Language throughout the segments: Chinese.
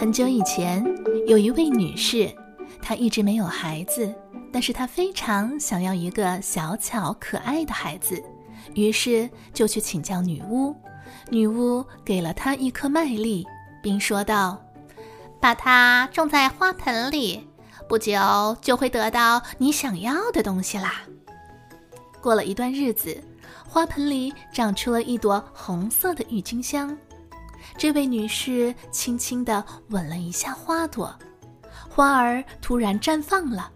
很久以前，有一位女士，她一直没有孩子，但是她非常想要一个小巧可爱的孩子，于是就去请教女巫。女巫给了她一颗麦粒，并说道：“把它种在花盆里，不久就会得到你想要的东西啦。”过了一段日子，花盆里长出了一朵红色的郁金香。这位女士轻轻地吻了一下花朵，花儿突然绽放了，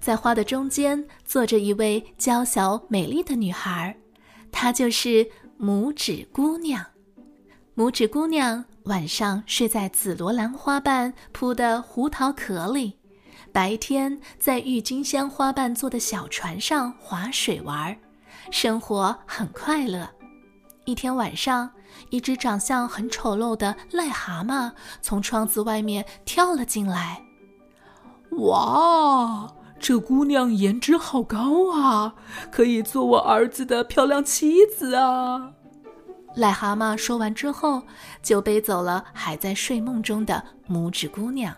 在花的中间坐着一位娇小美丽的女孩，她就是拇指姑娘。拇指姑娘晚上睡在紫罗兰花瓣铺的胡桃壳里，白天在郁金香花瓣做的小船上划水玩，生活很快乐。一天晚上，一只长相很丑陋的癞蛤蟆从窗子外面跳了进来。哇，这姑娘颜值好高啊，可以做我儿子的漂亮妻子啊！癞蛤蟆说完之后，就背走了还在睡梦中的拇指姑娘。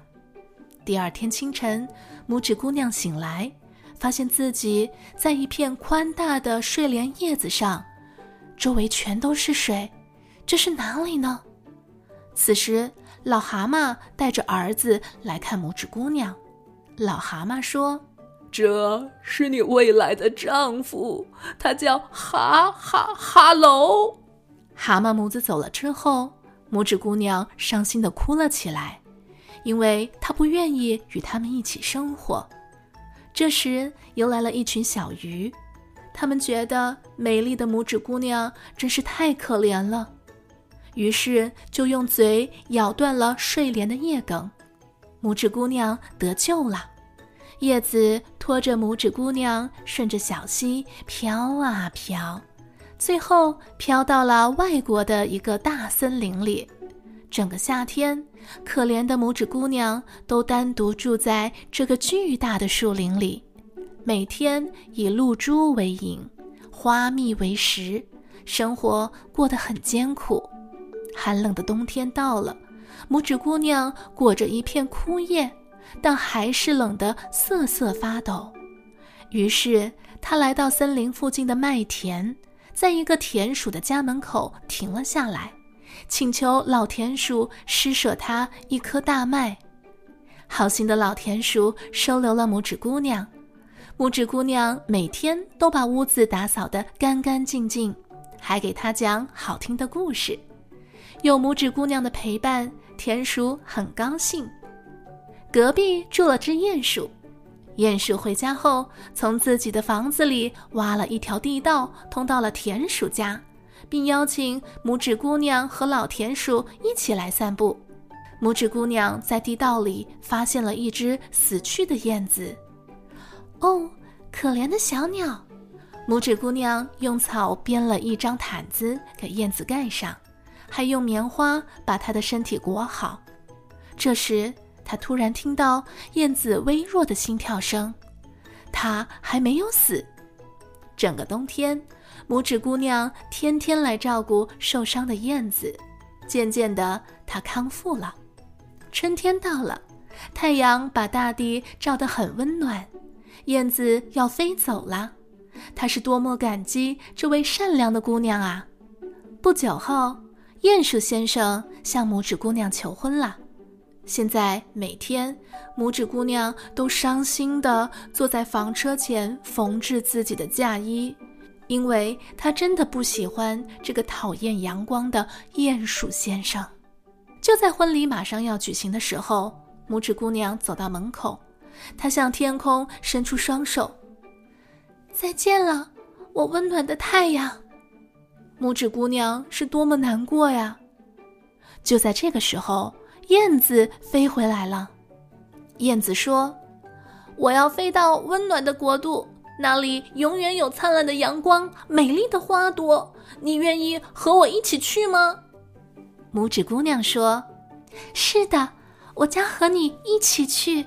第二天清晨，拇指姑娘醒来，发现自己在一片宽大的睡莲叶子上。周围全都是水，这是哪里呢？此时，老蛤蟆带着儿子来看拇指姑娘。老蛤蟆说：“这是你未来的丈夫，他叫哈哈哈喽。”蛤蟆母子走了之后，拇指姑娘伤心的哭了起来，因为她不愿意与他们一起生活。这时，游来了一群小鱼。他们觉得美丽的拇指姑娘真是太可怜了，于是就用嘴咬断了睡莲的叶梗，拇指姑娘得救了。叶子拖着拇指姑娘顺着小溪飘啊飘，最后飘到了外国的一个大森林里。整个夏天，可怜的拇指姑娘都单独住在这个巨大的树林里。每天以露珠为饮，花蜜为食，生活过得很艰苦。寒冷的冬天到了，拇指姑娘裹着一片枯叶，但还是冷得瑟瑟发抖。于是，她来到森林附近的麦田，在一个田鼠的家门口停了下来，请求老田鼠施舍她一颗大麦。好心的老田鼠收留了拇指姑娘。拇指姑娘每天都把屋子打扫得干干净净，还给她讲好听的故事。有拇指姑娘的陪伴，田鼠很高兴。隔壁住了只鼹鼠，鼹鼠回家后，从自己的房子里挖了一条地道，通到了田鼠家，并邀请拇指姑娘和老田鼠一起来散步。拇指姑娘在地道里发现了一只死去的燕子。哦，可怜的小鸟！拇指姑娘用草编了一张毯子给燕子盖上，还用棉花把它的身体裹好。这时，她突然听到燕子微弱的心跳声，它还没有死。整个冬天，拇指姑娘天天来照顾受伤的燕子。渐渐的，她康复了。春天到了，太阳把大地照得很温暖。燕子要飞走了，她是多么感激这位善良的姑娘啊！不久后，鼹鼠先生向拇指姑娘求婚了。现在每天，拇指姑娘都伤心地坐在房车前缝制自己的嫁衣，因为她真的不喜欢这个讨厌阳光的鼹鼠先生。就在婚礼马上要举行的时候，拇指姑娘走到门口。她向天空伸出双手，再见了，我温暖的太阳。拇指姑娘是多么难过呀！就在这个时候，燕子飞回来了。燕子说：“我要飞到温暖的国度，那里永远有灿烂的阳光、美丽的花朵。你愿意和我一起去吗？”拇指姑娘说：“是的，我将和你一起去。”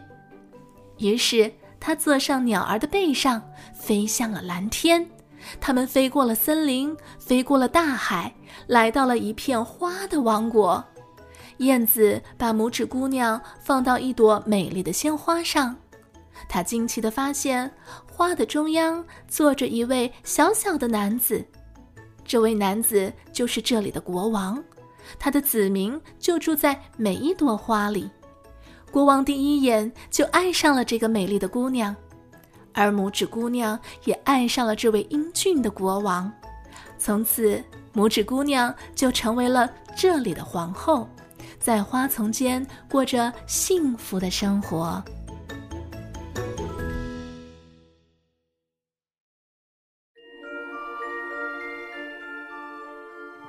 于是，他坐上鸟儿的背上，飞向了蓝天。他们飞过了森林，飞过了大海，来到了一片花的王国。燕子把拇指姑娘放到一朵美丽的鲜花上，她惊奇地发现，花的中央坐着一位小小的男子。这位男子就是这里的国王，他的子民就住在每一朵花里。国王第一眼就爱上了这个美丽的姑娘，而拇指姑娘也爱上了这位英俊的国王。从此，拇指姑娘就成为了这里的皇后，在花丛间过着幸福的生活。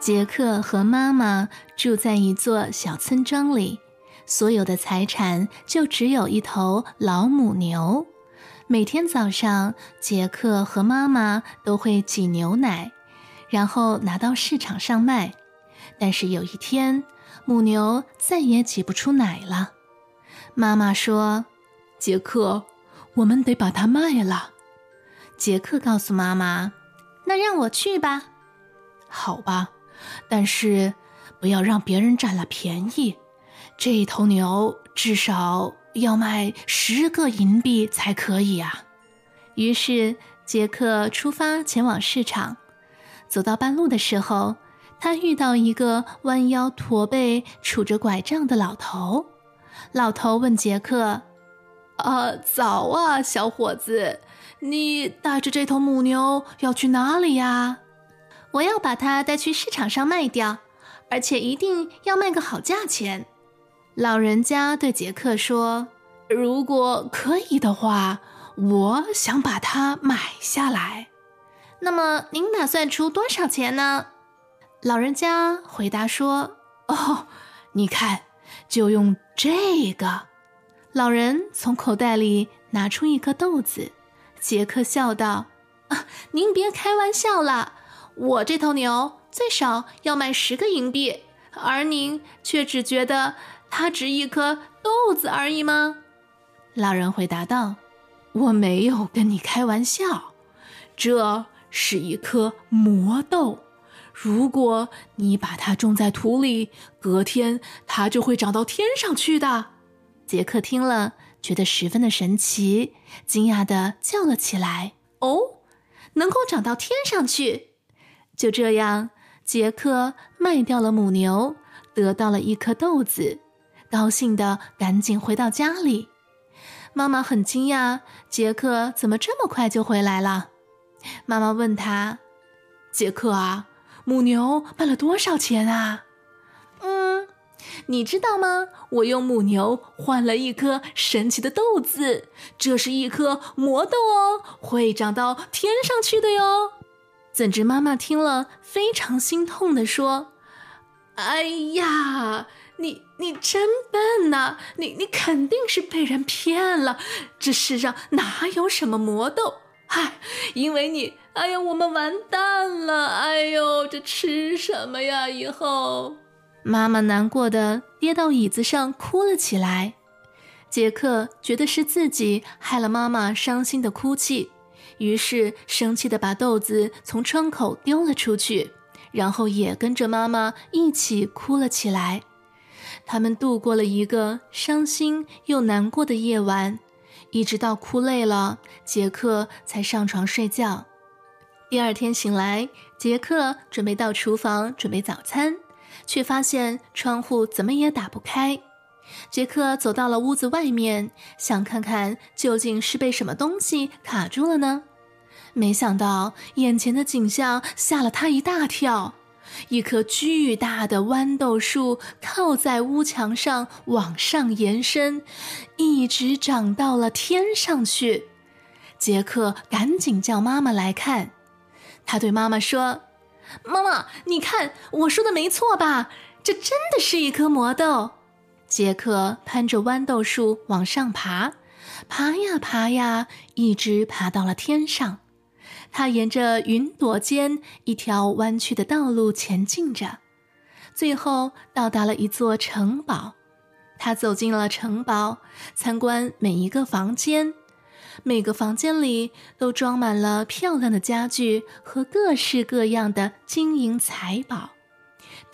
杰克和妈妈住在一座小村庄里，所有的财产就只有一头老母牛。每天早上，杰克和妈妈都会挤牛奶，然后拿到市场上卖。但是有一天，母牛再也挤不出奶了。妈妈说：“杰克，我们得把它卖了。”杰克告诉妈妈：“那让我去吧。”“好吧。”但是，不要让别人占了便宜。这一头牛至少要卖十个银币才可以啊！于是杰克出发前往市场。走到半路的时候，他遇到一个弯腰驼背、杵着拐杖的老头。老头问杰克：“啊，早啊，小伙子，你带着这头母牛要去哪里呀？”我要把它带去市场上卖掉，而且一定要卖个好价钱。老人家对杰克说：“如果可以的话，我想把它买下来。那么您打算出多少钱呢？”老人家回答说：“哦，你看，就用这个。”老人从口袋里拿出一颗豆子。杰克笑道：“啊，您别开玩笑了。”我这头牛最少要卖十个银币，而您却只觉得它值一颗豆子而已吗？老人回答道：“我没有跟你开玩笑，这是一颗魔豆。如果你把它种在土里，隔天它就会长到天上去的。”杰克听了，觉得十分的神奇，惊讶地叫了起来：“哦，能够长到天上去！”就这样，杰克卖掉了母牛，得到了一颗豆子，高兴的赶紧回到家里。妈妈很惊讶，杰克怎么这么快就回来了？妈妈问他：“杰克啊，母牛卖了多少钱啊？”“嗯，你知道吗？我用母牛换了一颗神奇的豆子，这是一颗魔豆哦，会长到天上去的哟。”怎知妈妈听了非常心痛地说：“哎呀，你你真笨呐！你你肯定是被人骗了。这世上哪有什么魔豆？嗨，因为你，哎呀，我们完蛋了！哎呦，这吃什么呀？以后……”妈妈难过的跌到椅子上哭了起来。杰克觉得是自己害了妈妈伤心的哭泣。于是生气的把豆子从窗口丢了出去，然后也跟着妈妈一起哭了起来。他们度过了一个伤心又难过的夜晚，一直到哭累了，杰克才上床睡觉。第二天醒来，杰克准备到厨房准备早餐，却发现窗户怎么也打不开。杰克走到了屋子外面，想看看究竟是被什么东西卡住了呢？没想到眼前的景象吓了他一大跳，一棵巨大的豌豆树靠在屋墙上往上延伸，一直长到了天上去。杰克赶紧叫妈妈来看，他对妈妈说：“妈妈，你看我说的没错吧？这真的是一颗魔豆。”杰克攀着豌豆树往上爬，爬呀爬呀，一直爬到了天上。他沿着云朵间一条弯曲的道路前进着，最后到达了一座城堡。他走进了城堡，参观每一个房间，每个房间里都装满了漂亮的家具和各式各样的金银财宝。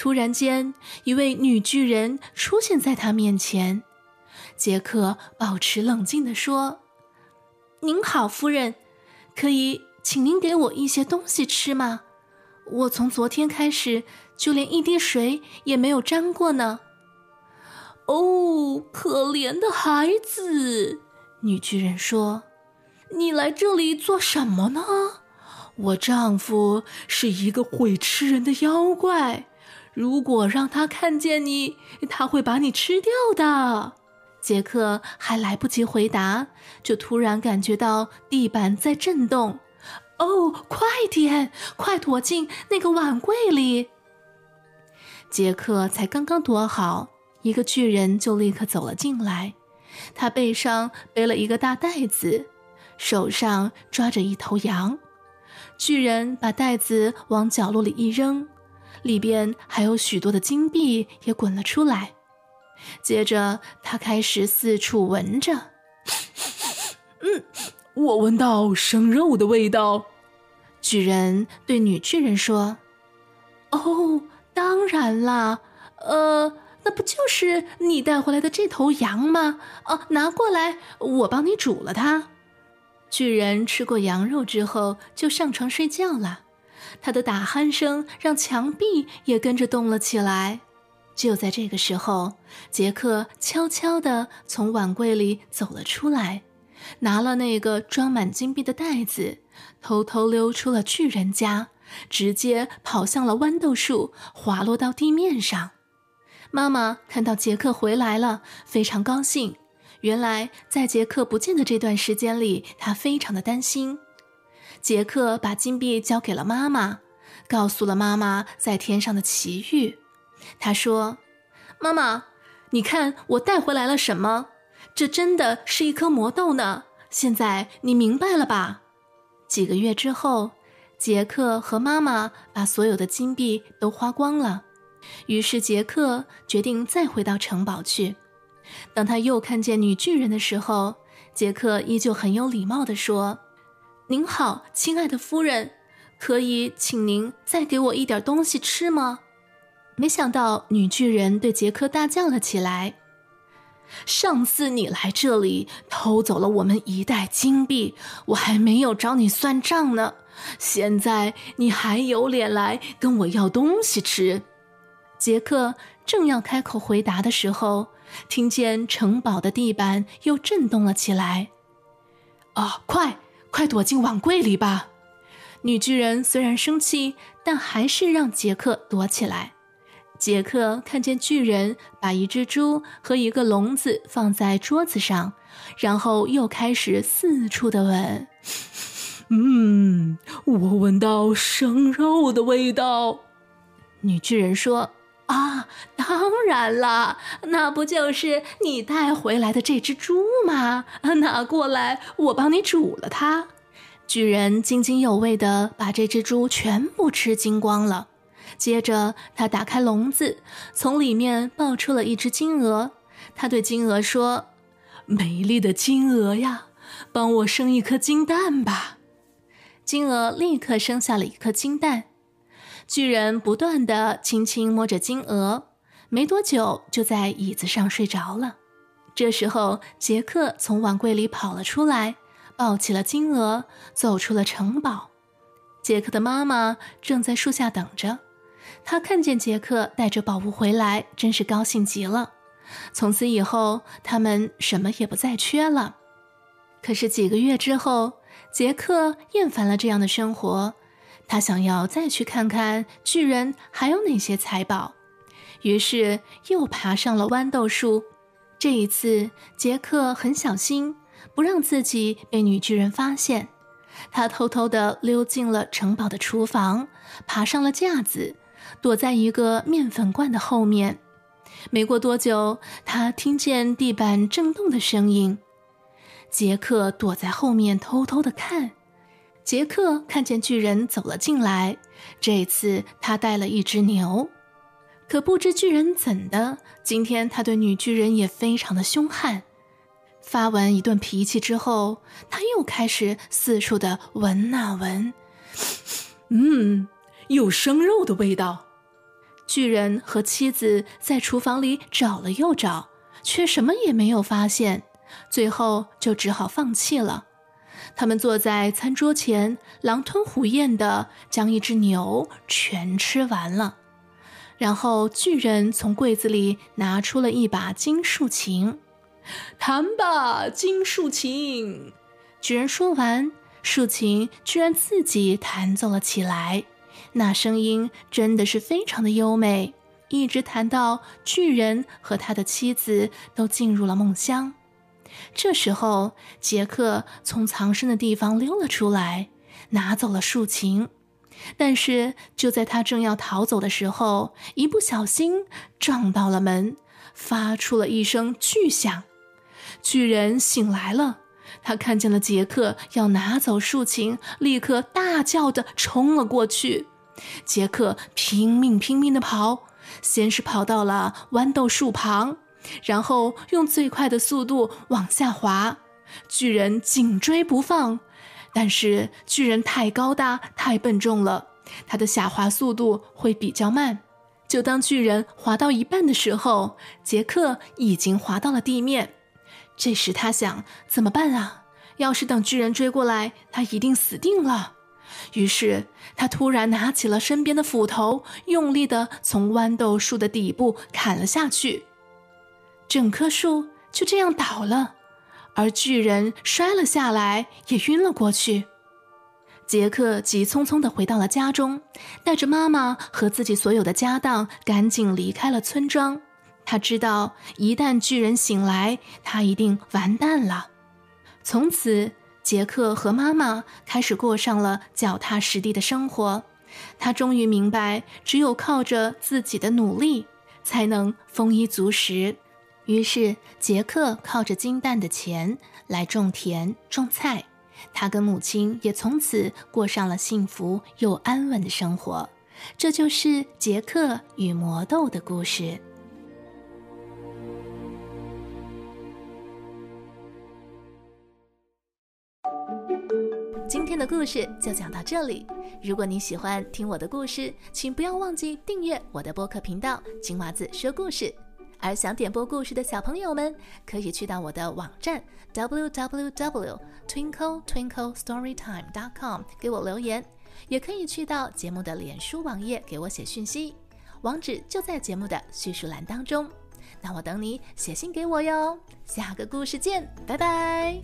突然间，一位女巨人出现在他面前。杰克保持冷静地说：“您好，夫人，可以请您给我一些东西吃吗？我从昨天开始就连一滴水也没有沾过呢。”哦，可怜的孩子，女巨人说：“你来这里做什么呢？我丈夫是一个会吃人的妖怪，如果让他看见你，他会把你吃掉的。”杰克还来不及回答，就突然感觉到地板在震动。哦，快点，快躲进那个碗柜里！杰克才刚刚躲好。一个巨人就立刻走了进来，他背上背了一个大袋子，手上抓着一头羊。巨人把袋子往角落里一扔，里边还有许多的金币也滚了出来。接着他开始四处闻着，嗯，我闻到生肉的味道。巨人对女巨人说：“哦，当然啦，呃。”那不就是你带回来的这头羊吗？哦，拿过来，我帮你煮了它。巨人吃过羊肉之后，就上床睡觉了。他的打鼾声让墙壁也跟着动了起来。就在这个时候，杰克悄悄地从碗柜里走了出来，拿了那个装满金币的袋子，偷偷溜出了巨人家，直接跑向了豌豆树，滑落到地面上。妈妈看到杰克回来了，非常高兴。原来在杰克不见的这段时间里，她非常的担心。杰克把金币交给了妈妈，告诉了妈妈在天上的奇遇。他说：“妈妈，你看我带回来了什么？这真的是一颗魔豆呢。现在你明白了吧？”几个月之后，杰克和妈妈把所有的金币都花光了。于是杰克决定再回到城堡去。当他又看见女巨人的时候，杰克依旧很有礼貌地说：“您好，亲爱的夫人，可以请您再给我一点东西吃吗？”没想到女巨人对杰克大叫了起来：“上次你来这里偷走了我们一袋金币，我还没有找你算账呢，现在你还有脸来跟我要东西吃？”杰克正要开口回答的时候，听见城堡的地板又震动了起来。啊，快快躲进碗柜里吧！女巨人虽然生气，但还是让杰克躲起来。杰克看见巨人把一只猪和一个笼子放在桌子上，然后又开始四处的闻。嗯，我闻到生肉的味道。女巨人说。啊，当然了，那不就是你带回来的这只猪吗？拿过来，我帮你煮了它。巨人津津有味地把这只猪全部吃精光了。接着，他打开笼子，从里面抱出了一只金鹅。他对金鹅说：“美丽的金鹅呀，帮我生一颗金蛋吧。”金鹅立刻生下了一颗金蛋。巨人不断地轻轻摸着金鹅，没多久就在椅子上睡着了。这时候，杰克从碗柜里跑了出来，抱起了金鹅，走出了城堡。杰克的妈妈正在树下等着，她看见杰克带着宝物回来，真是高兴极了。从此以后，他们什么也不再缺了。可是几个月之后，杰克厌烦了这样的生活。他想要再去看看巨人还有哪些财宝，于是又爬上了豌豆树。这一次，杰克很小心，不让自己被女巨人发现。他偷偷地溜进了城堡的厨房，爬上了架子，躲在一个面粉罐的后面。没过多久，他听见地板震动的声音。杰克躲在后面偷偷地看。杰克看见巨人走了进来，这次他带了一只牛，可不知巨人怎的，今天他对女巨人也非常的凶悍。发完一顿脾气之后，他又开始四处的闻啊闻，嗯，有生肉的味道。巨人和妻子在厨房里找了又找，却什么也没有发现，最后就只好放弃了。他们坐在餐桌前，狼吞虎咽地将一只牛全吃完了。然后巨人从柜子里拿出了一把金竖琴，弹吧，金竖琴！巨人说完，竖琴居然自己弹奏了起来。那声音真的是非常的优美，一直弹到巨人和他的妻子都进入了梦乡。这时候，杰克从藏身的地方溜了出来，拿走了竖琴。但是就在他正要逃走的时候，一不小心撞到了门，发出了一声巨响。巨人醒来了，他看见了杰克要拿走竖琴，立刻大叫的冲了过去。杰克拼命拼命地跑，先是跑到了豌豆树旁，然后用最快的速度往下滑。巨人紧追不放，但是巨人太高大、太笨重了，他的下滑速度会比较慢。就当巨人滑到一半的时候，杰克已经滑到了地面。这时他想：怎么办啊？要是等巨人追过来，他一定死定了。于是他突然拿起了身边的斧头，用力地从豌豆树的底部砍了下去，整棵树就这样倒了，而巨人摔了下来，也晕了过去。杰克急匆匆地回到了家中，带着妈妈和自己所有的家当，赶紧离开了村庄。他知道，一旦巨人醒来，他一定完蛋了。从此。杰克和妈妈开始过上了脚踏实地的生活。他终于明白，只有靠着自己的努力，才能丰衣足食。于是，杰克靠着金蛋的钱来种田种菜。他跟母亲也从此过上了幸福又安稳的生活。这就是杰克与魔豆的故事。今天的故事就讲到这里。如果你喜欢听我的故事，请不要忘记订阅我的播客频道“金娃子说故事”。而想点播故事的小朋友们，可以去到我的网站 www.twinkletwinklestorytime.com 给我留言，也可以去到节目的脸书网页给我写讯息，网址就在节目的叙述栏当中。那我等你写信给我哟。下个故事见，拜拜。